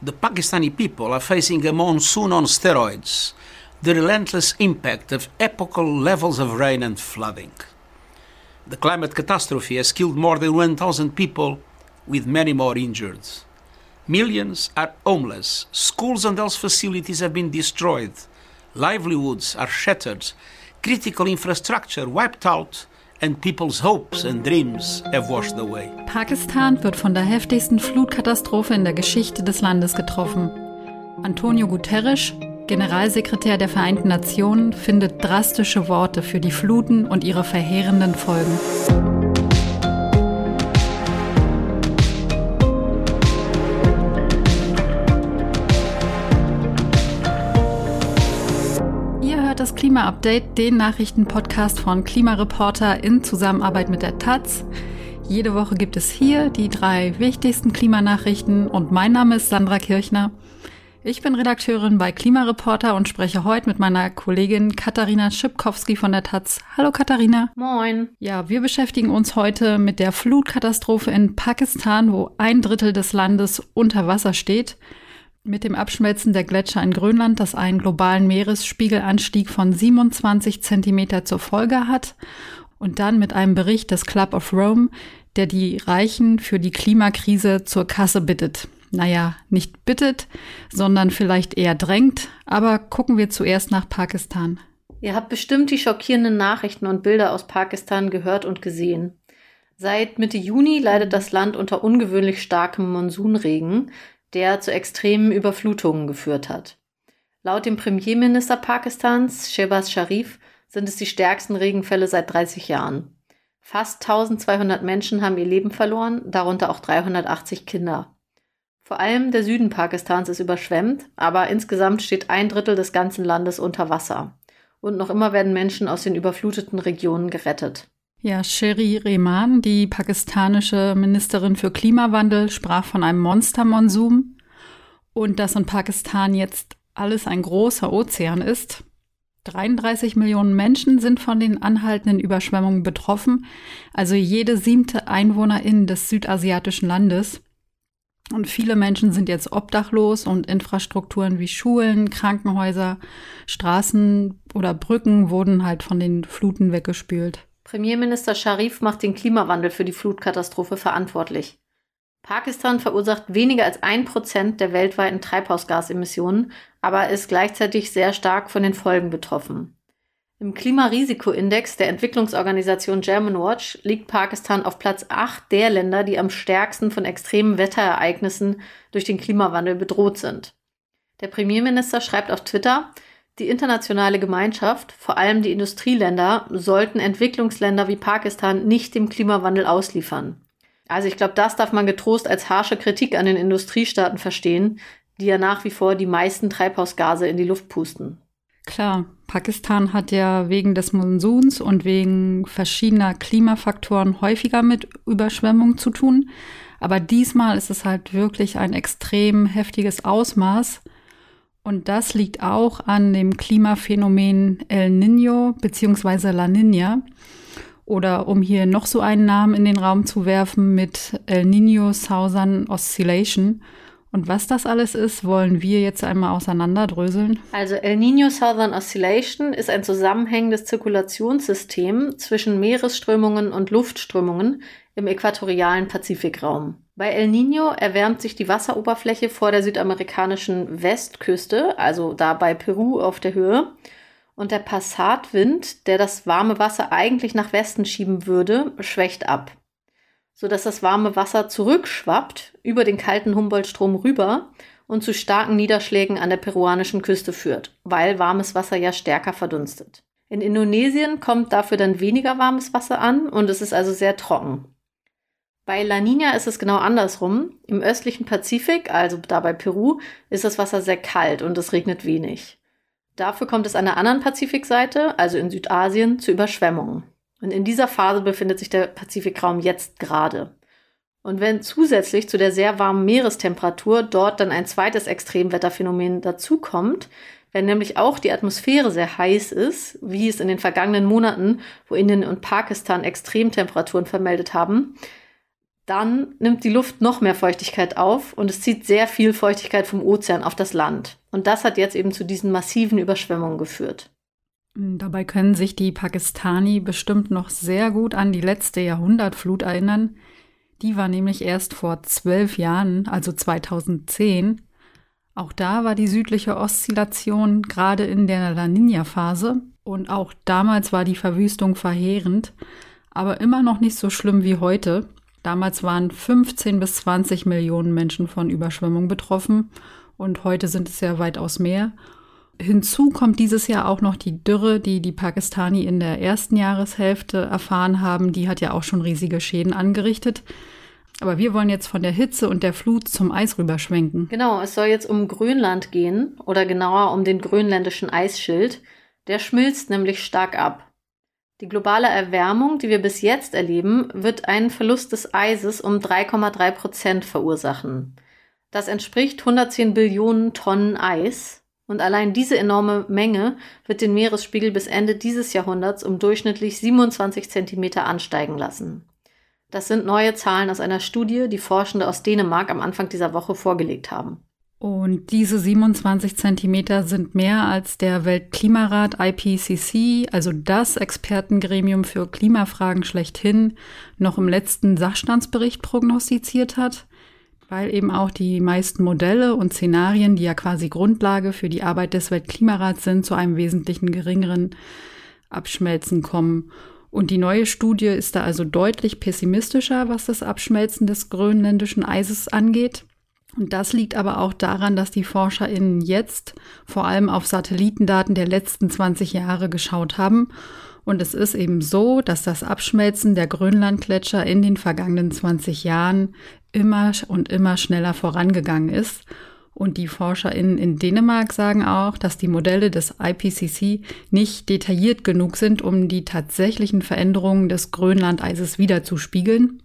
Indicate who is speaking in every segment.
Speaker 1: The Pakistani people are facing a monsoon on steroids, the relentless impact of epochal levels of rain and flooding. The climate catastrophe has killed more than 1,000 people, with many more injured. Millions are homeless, schools and health facilities have been destroyed, livelihoods are shattered, critical infrastructure wiped out, and people's hopes and dreams have washed away.
Speaker 2: Pakistan wird von der heftigsten Flutkatastrophe in der Geschichte des Landes getroffen. Antonio Guterres, Generalsekretär der Vereinten Nationen, findet drastische Worte für die Fluten und ihre verheerenden Folgen. Das Klima-Update, den Nachrichtenpodcast von Klimareporter in Zusammenarbeit mit der Taz. Jede Woche gibt es hier die drei wichtigsten Klimanachrichten und mein Name ist Sandra Kirchner. Ich bin Redakteurin bei Klimareporter und spreche heute mit meiner Kollegin Katharina Schipkowski von der Taz. Hallo Katharina.
Speaker 3: Moin.
Speaker 2: Ja, wir beschäftigen uns heute mit der Flutkatastrophe in Pakistan, wo ein Drittel des Landes unter Wasser steht. Mit dem Abschmelzen der Gletscher in Grönland, das einen globalen Meeresspiegelanstieg von 27 Zentimeter zur Folge hat. Und dann mit einem Bericht des Club of Rome, der die Reichen für die Klimakrise zur Kasse bittet. Naja, nicht bittet, sondern vielleicht eher drängt. Aber gucken wir zuerst nach Pakistan.
Speaker 3: Ihr habt bestimmt die schockierenden Nachrichten und Bilder aus Pakistan gehört und gesehen. Seit Mitte Juni leidet das Land unter ungewöhnlich starkem Monsunregen, der zu extremen Überflutungen geführt hat. Laut dem Premierminister Pakistans, Shehbaz Sharif, sind es die stärksten Regenfälle seit 30 Jahren. Fast 1200 Menschen haben ihr Leben verloren, darunter auch 380 Kinder. Vor allem der Süden Pakistans ist überschwemmt, aber insgesamt steht ein Drittel des ganzen Landes unter Wasser. Und noch immer werden Menschen aus den überfluteten Regionen gerettet.
Speaker 2: Ja, Sherry Rehman, die pakistanische Ministerin für Klimawandel, sprach von einem Monstermonsum und dass in Pakistan jetzt alles ein großer Ozean ist. 33 Millionen Menschen sind von den anhaltenden Überschwemmungen betroffen, also jede siebte Einwohnerin des südasiatischen Landes. Und viele Menschen sind jetzt obdachlos und Infrastrukturen wie Schulen, Krankenhäuser, Straßen oder Brücken wurden halt von den Fluten weggespült.
Speaker 3: Premierminister Sharif macht den Klimawandel für die Flutkatastrophe verantwortlich. Pakistan verursacht weniger als ein Prozent der weltweiten Treibhausgasemissionen, aber ist gleichzeitig sehr stark von den Folgen betroffen. Im Klimarisikoindex der Entwicklungsorganisation Germanwatch liegt Pakistan auf Platz 8 der Länder, die am stärksten von extremen Wetterereignissen durch den Klimawandel bedroht sind. Der Premierminister schreibt auf Twitter, die internationale Gemeinschaft, vor allem die Industrieländer, sollten Entwicklungsländer wie Pakistan nicht dem Klimawandel ausliefern. Also ich glaube, das darf man getrost als harsche Kritik an den Industriestaaten verstehen, die ja nach wie vor die meisten Treibhausgase in die Luft pusten.
Speaker 2: Klar, Pakistan hat ja wegen des Monsuns und wegen verschiedener Klimafaktoren häufiger mit Überschwemmungen zu tun. Aber diesmal ist es halt wirklich ein extrem heftiges Ausmaß. Und das liegt auch an dem Klimaphänomen El Niño bzw. La Niña. Oder um hier noch so einen Namen in den Raum zu werfen mit El Niño Southern Oscillation. Und was das alles ist, wollen wir jetzt einmal auseinanderdröseln.
Speaker 3: Also El Niño Southern Oscillation ist ein zusammenhängendes Zirkulationssystem zwischen Meeresströmungen und Luftströmungen im äquatorialen Pazifikraum. Bei El Niño erwärmt sich die Wasseroberfläche vor der südamerikanischen Westküste, also da bei Peru auf der Höhe. Und der Passatwind, der das warme Wasser eigentlich nach Westen schieben würde, schwächt ab, sodass das warme Wasser zurückschwappt über den kalten Humboldtstrom rüber und zu starken Niederschlägen an der peruanischen Küste führt, weil warmes Wasser ja stärker verdunstet. In Indonesien kommt dafür dann weniger warmes Wasser an und es ist also sehr trocken. Bei La Nina ist es genau andersrum. Im östlichen Pazifik, also da bei Peru, ist das Wasser sehr kalt und es regnet wenig. Dafür kommt es an der anderen Pazifikseite, also in Südasien, zu Überschwemmungen. Und in dieser Phase befindet sich der Pazifikraum jetzt gerade. Und wenn zusätzlich zu der sehr warmen Meerestemperatur dort dann ein zweites Extremwetterphänomen dazukommt, wenn nämlich auch die Atmosphäre sehr heiß ist, wie es in den vergangenen Monaten, wo Indien und Pakistan Extremtemperaturen vermeldet haben, Dann nimmt die Luft noch mehr Feuchtigkeit auf und es zieht sehr viel Feuchtigkeit vom Ozean auf das Land. Und das hat jetzt eben zu diesen massiven Überschwemmungen geführt.
Speaker 2: Dabei können sich die Pakistani bestimmt noch sehr gut an die letzte Jahrhundertflut erinnern. Die war nämlich erst vor zwölf Jahren, also 2010. Auch da war die südliche Oszillation gerade in der La Nina-Phase und auch damals war die Verwüstung verheerend, aber immer noch nicht so schlimm wie heute. Damals waren 15 bis 20 Millionen Menschen von Überschwemmung betroffen und heute sind es ja weitaus mehr. Hinzu kommt dieses Jahr auch noch die Dürre, die die Pakistani in der ersten Jahreshälfte erfahren haben. Die hat ja auch schon riesige Schäden angerichtet. Aber wir wollen jetzt von der Hitze und der Flut zum Eis rüberschwenken.
Speaker 3: Genau, es soll jetzt um Grönland gehen oder genauer um den grönländischen Eisschild. Der schmilzt nämlich stark ab. Die globale Erwärmung, die wir bis jetzt erleben, wird einen Verlust des Eises um 3,3 Prozent verursachen. Das entspricht 110 Billionen Tonnen Eis. Und allein diese enorme Menge wird den Meeresspiegel bis Ende dieses Jahrhunderts um durchschnittlich 27 Zentimeter ansteigen lassen. Das sind neue Zahlen aus einer Studie, die Forschende aus Dänemark am Anfang dieser Woche vorgelegt haben.
Speaker 2: Und diese 27 Zentimeter sind mehr als der Weltklimarat IPCC, also das Expertengremium für Klimafragen schlechthin, noch im letzten Sachstandsbericht prognostiziert hat weil eben auch die meisten Modelle und Szenarien, die ja quasi Grundlage für die Arbeit des Weltklimarats sind, zu einem wesentlichen geringeren Abschmelzen kommen. Und die neue Studie ist da also deutlich pessimistischer, was das Abschmelzen des grönländischen Eises angeht. Und das liegt aber auch daran, dass die ForscherInnen jetzt vor allem auf Satellitendaten der letzten 20 Jahre geschaut haben. Und es ist eben so, dass das Abschmelzen der Grönlandgletscher in den vergangenen 20 Jahren immer und immer schneller vorangegangen ist. Und die ForscherInnen in Dänemark sagen auch, dass die Modelle des IPCC nicht detailliert genug sind, um die tatsächlichen Veränderungen des Grönlandeises wiederzuspiegeln.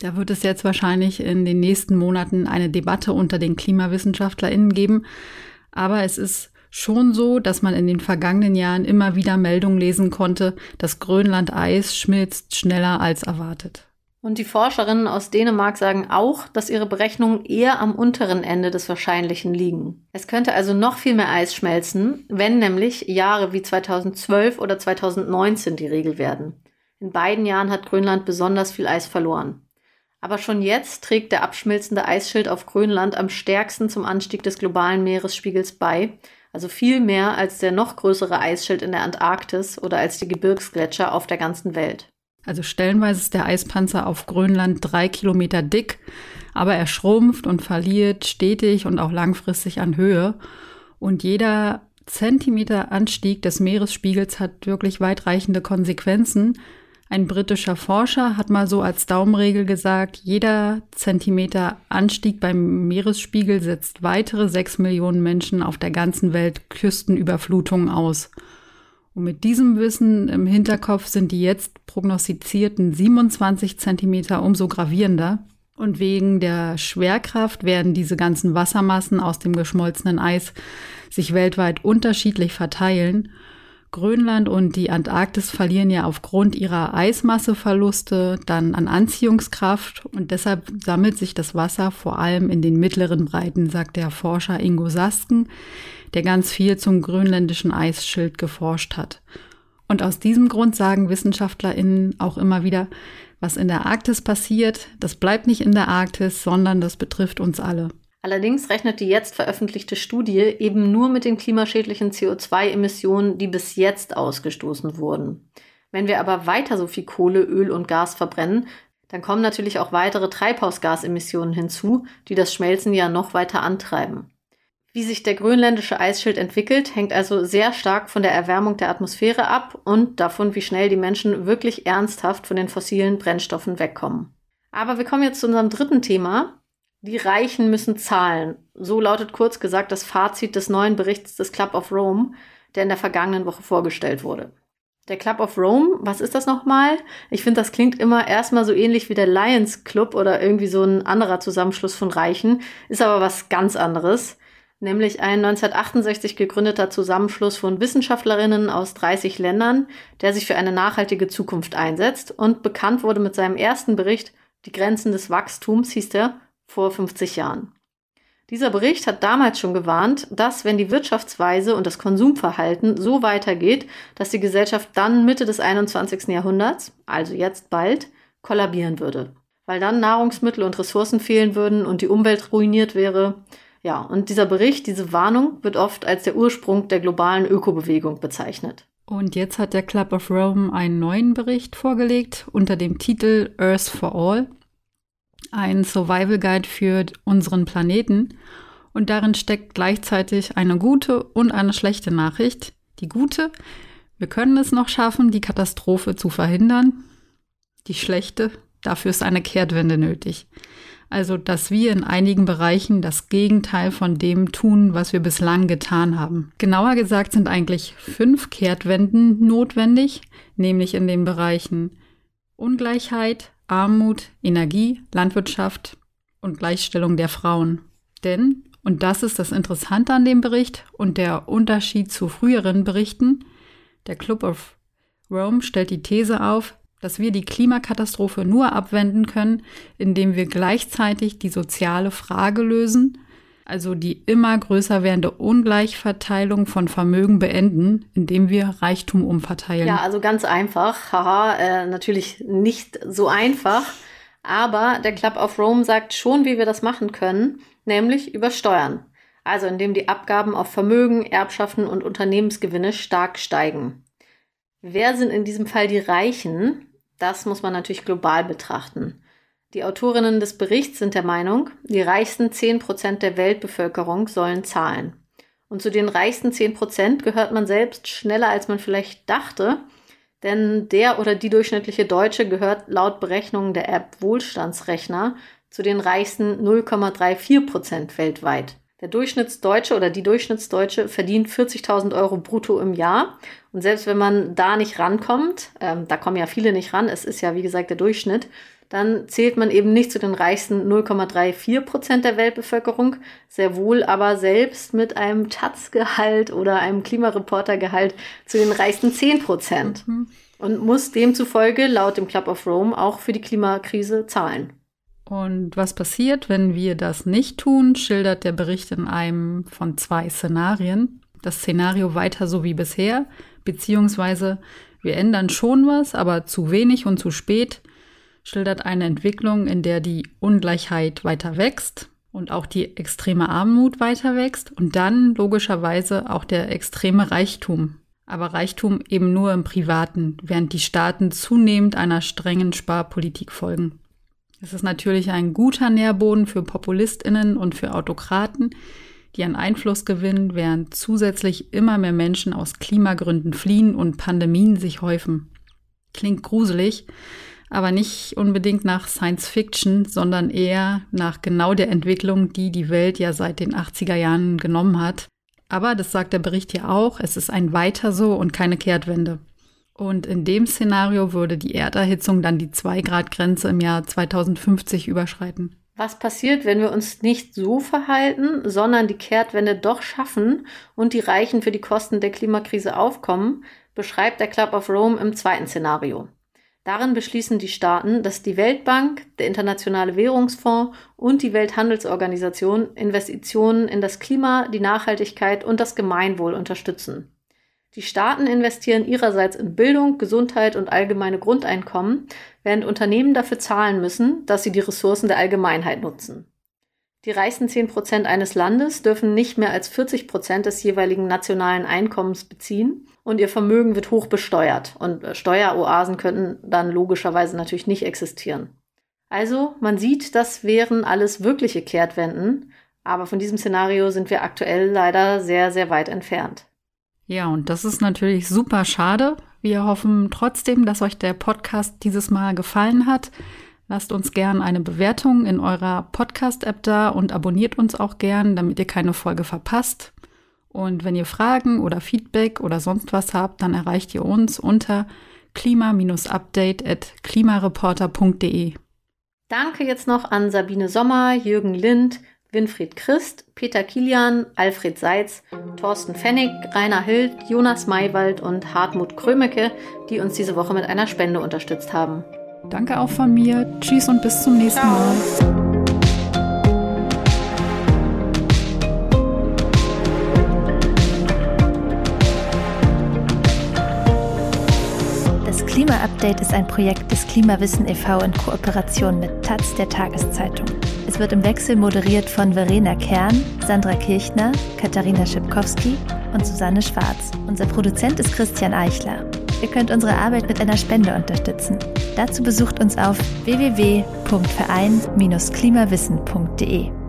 Speaker 2: Da wird es jetzt wahrscheinlich in den nächsten Monaten eine Debatte unter den KlimawissenschaftlerInnen geben. Aber es ist schon so, dass man in den vergangenen Jahren immer wieder Meldungen lesen konnte, das Grönlandeis schmilzt schneller als erwartet.
Speaker 3: Und die Forscherinnen aus Dänemark sagen auch, dass ihre Berechnungen eher am unteren Ende des Wahrscheinlichen liegen. Es könnte also noch viel mehr Eis schmelzen, wenn nämlich Jahre wie 2012 oder 2019 die Regel werden. In beiden Jahren hat Grönland besonders viel Eis verloren. Aber schon jetzt trägt der abschmilzende Eisschild auf Grönland am stärksten zum Anstieg des globalen Meeresspiegels bei, also viel mehr als der noch größere Eisschild in der Antarktis oder als die Gebirgsgletscher auf der ganzen Welt.
Speaker 2: Also stellenweise ist der Eispanzer auf Grönland drei Kilometer dick, aber er schrumpft und verliert stetig und auch langfristig an Höhe. Und jeder Zentimeter Anstieg des Meeresspiegels hat wirklich weitreichende Konsequenzen. Ein britischer Forscher hat mal so als Daumenregel gesagt, jeder Zentimeter Anstieg beim Meeresspiegel setzt weitere sechs Millionen Menschen auf der ganzen Welt Küstenüberflutungen aus. Und mit diesem Wissen im Hinterkopf sind die jetzt prognostizierten 27 Zentimeter umso gravierender. Und wegen der Schwerkraft werden diese ganzen Wassermassen aus dem geschmolzenen Eis sich weltweit unterschiedlich verteilen. Grönland und die Antarktis verlieren ja aufgrund ihrer Eismasseverluste dann an Anziehungskraft und deshalb sammelt sich das Wasser vor allem in den mittleren Breiten, sagt der Forscher Ingo Sasken der ganz viel zum grönländischen Eisschild geforscht hat. Und aus diesem Grund sagen WissenschaftlerInnen auch immer wieder, was in der Arktis passiert, das bleibt nicht in der Arktis, sondern das betrifft uns alle.
Speaker 3: Allerdings rechnet die jetzt veröffentlichte Studie eben nur mit den klimaschädlichen CO2-Emissionen, die bis jetzt ausgestoßen wurden. Wenn wir aber weiter so viel Kohle, Öl und Gas verbrennen, dann kommen natürlich auch weitere Treibhausgasemissionen hinzu, die das Schmelzen ja noch weiter antreiben. Wie sich der grönländische Eisschild entwickelt, hängt also sehr stark von der Erwärmung der Atmosphäre ab und davon, wie schnell die Menschen wirklich ernsthaft von den fossilen Brennstoffen wegkommen. Aber wir kommen jetzt zu unserem dritten Thema. Die Reichen müssen zahlen. So lautet kurz gesagt das Fazit des neuen Berichts des Club of Rome, der in der vergangenen Woche vorgestellt wurde. Der Club of Rome, was ist das nochmal? Ich finde, das klingt immer erstmal so ähnlich wie der Lions Club oder irgendwie so ein anderer Zusammenschluss von Reichen, ist aber was ganz anderes nämlich ein 1968 gegründeter Zusammenschluss von Wissenschaftlerinnen aus 30 Ländern, der sich für eine nachhaltige Zukunft einsetzt und bekannt wurde mit seinem ersten Bericht Die Grenzen des Wachstums hieß der vor 50 Jahren. Dieser Bericht hat damals schon gewarnt, dass wenn die Wirtschaftsweise und das Konsumverhalten so weitergeht, dass die Gesellschaft dann Mitte des 21. Jahrhunderts, also jetzt bald, kollabieren würde. Weil dann Nahrungsmittel und Ressourcen fehlen würden und die Umwelt ruiniert wäre. Ja, und dieser Bericht, diese Warnung wird oft als der Ursprung der globalen Ökobewegung bezeichnet.
Speaker 2: Und jetzt hat der Club of Rome einen neuen Bericht vorgelegt unter dem Titel Earth for All ein Survival Guide für unseren Planeten. Und darin steckt gleichzeitig eine gute und eine schlechte Nachricht. Die gute, wir können es noch schaffen, die Katastrophe zu verhindern. Die schlechte, dafür ist eine Kehrtwende nötig. Also, dass wir in einigen Bereichen das Gegenteil von dem tun, was wir bislang getan haben. Genauer gesagt sind eigentlich fünf Kehrtwenden notwendig, nämlich in den Bereichen Ungleichheit, Armut, Energie, Landwirtschaft und Gleichstellung der Frauen. Denn, und das ist das Interessante an dem Bericht und der Unterschied zu früheren Berichten, der Club of Rome stellt die These auf, dass wir die Klimakatastrophe nur abwenden können, indem wir gleichzeitig die soziale Frage lösen also die immer größer werdende Ungleichverteilung von Vermögen beenden, indem wir Reichtum umverteilen.
Speaker 3: Ja, also ganz einfach. Haha, äh, natürlich nicht so einfach. Aber der Club of Rome sagt schon, wie wir das machen können, nämlich über Steuern. Also indem die Abgaben auf Vermögen, Erbschaften und Unternehmensgewinne stark steigen. Wer sind in diesem Fall die Reichen? Das muss man natürlich global betrachten. Die Autorinnen des Berichts sind der Meinung, die reichsten 10 Prozent der Weltbevölkerung sollen zahlen. Und zu den reichsten 10 Prozent gehört man selbst schneller, als man vielleicht dachte, denn der oder die durchschnittliche Deutsche gehört laut Berechnungen der App Wohlstandsrechner zu den reichsten 0,34 Prozent weltweit. Der Durchschnittsdeutsche oder die Durchschnittsdeutsche verdient 40.000 Euro brutto im Jahr. Und selbst wenn man da nicht rankommt, ähm, da kommen ja viele nicht ran, es ist ja wie gesagt der Durchschnitt, dann zählt man eben nicht zu den reichsten 0,34 Prozent der Weltbevölkerung, sehr wohl aber selbst mit einem Taz-Gehalt oder einem Klimareporter-Gehalt zu den reichsten 10 Prozent mhm. und muss demzufolge laut dem Club of Rome auch für die Klimakrise zahlen.
Speaker 2: Und was passiert, wenn wir das nicht tun, schildert der Bericht in einem von zwei Szenarien. Das Szenario weiter so wie bisher, beziehungsweise wir ändern schon was, aber zu wenig und zu spät schildert eine Entwicklung, in der die Ungleichheit weiter wächst und auch die extreme Armut weiter wächst und dann logischerweise auch der extreme Reichtum. Aber Reichtum eben nur im Privaten, während die Staaten zunehmend einer strengen Sparpolitik folgen. Es ist natürlich ein guter Nährboden für Populistinnen und für Autokraten, die an Einfluss gewinnen, während zusätzlich immer mehr Menschen aus Klimagründen fliehen und Pandemien sich häufen. Klingt gruselig, aber nicht unbedingt nach Science Fiction, sondern eher nach genau der Entwicklung, die die Welt ja seit den 80er Jahren genommen hat. Aber das sagt der Bericht ja auch, es ist ein Weiter so und keine Kehrtwende. Und in dem Szenario würde die Erderhitzung dann die 2-Grad-Grenze im Jahr 2050 überschreiten.
Speaker 3: Was passiert, wenn wir uns nicht so verhalten, sondern die Kehrtwende doch schaffen und die Reichen für die Kosten der Klimakrise aufkommen, beschreibt der Club of Rome im zweiten Szenario. Darin beschließen die Staaten, dass die Weltbank, der Internationale Währungsfonds und die Welthandelsorganisation Investitionen in das Klima, die Nachhaltigkeit und das Gemeinwohl unterstützen. Die Staaten investieren ihrerseits in Bildung, Gesundheit und allgemeine Grundeinkommen, während Unternehmen dafür zahlen müssen, dass sie die Ressourcen der Allgemeinheit nutzen. Die reichsten 10 Prozent eines Landes dürfen nicht mehr als 40 Prozent des jeweiligen nationalen Einkommens beziehen und ihr Vermögen wird hoch besteuert. Und äh, Steueroasen könnten dann logischerweise natürlich nicht existieren. Also, man sieht, das wären alles wirkliche Kehrtwenden, aber von diesem Szenario sind wir aktuell leider sehr, sehr weit entfernt.
Speaker 2: Ja, und das ist natürlich super schade. Wir hoffen trotzdem, dass euch der Podcast dieses Mal gefallen hat. Lasst uns gern eine Bewertung in eurer Podcast-App da und abonniert uns auch gern, damit ihr keine Folge verpasst. Und wenn ihr Fragen oder Feedback oder sonst was habt, dann erreicht ihr uns unter klima-update at klimareporter.de.
Speaker 3: Danke jetzt noch an Sabine Sommer, Jürgen Lind, Winfried Christ, Peter Kilian, Alfred Seitz, Thorsten Pfennig, Rainer Hild, Jonas Maywald und Hartmut Krömecke, die uns diese Woche mit einer Spende unterstützt haben.
Speaker 2: Danke auch von mir. Tschüss und bis zum nächsten Ciao. Mal.
Speaker 4: Klima-Update ist ein Projekt des Klimawissen e.V. in Kooperation mit Taz der Tageszeitung. Es wird im Wechsel moderiert von Verena Kern, Sandra Kirchner, Katharina Schipkowski und Susanne Schwarz. Unser Produzent ist Christian Eichler. Ihr könnt unsere Arbeit mit einer Spende unterstützen. Dazu besucht uns auf www.verein-klimawissen.de.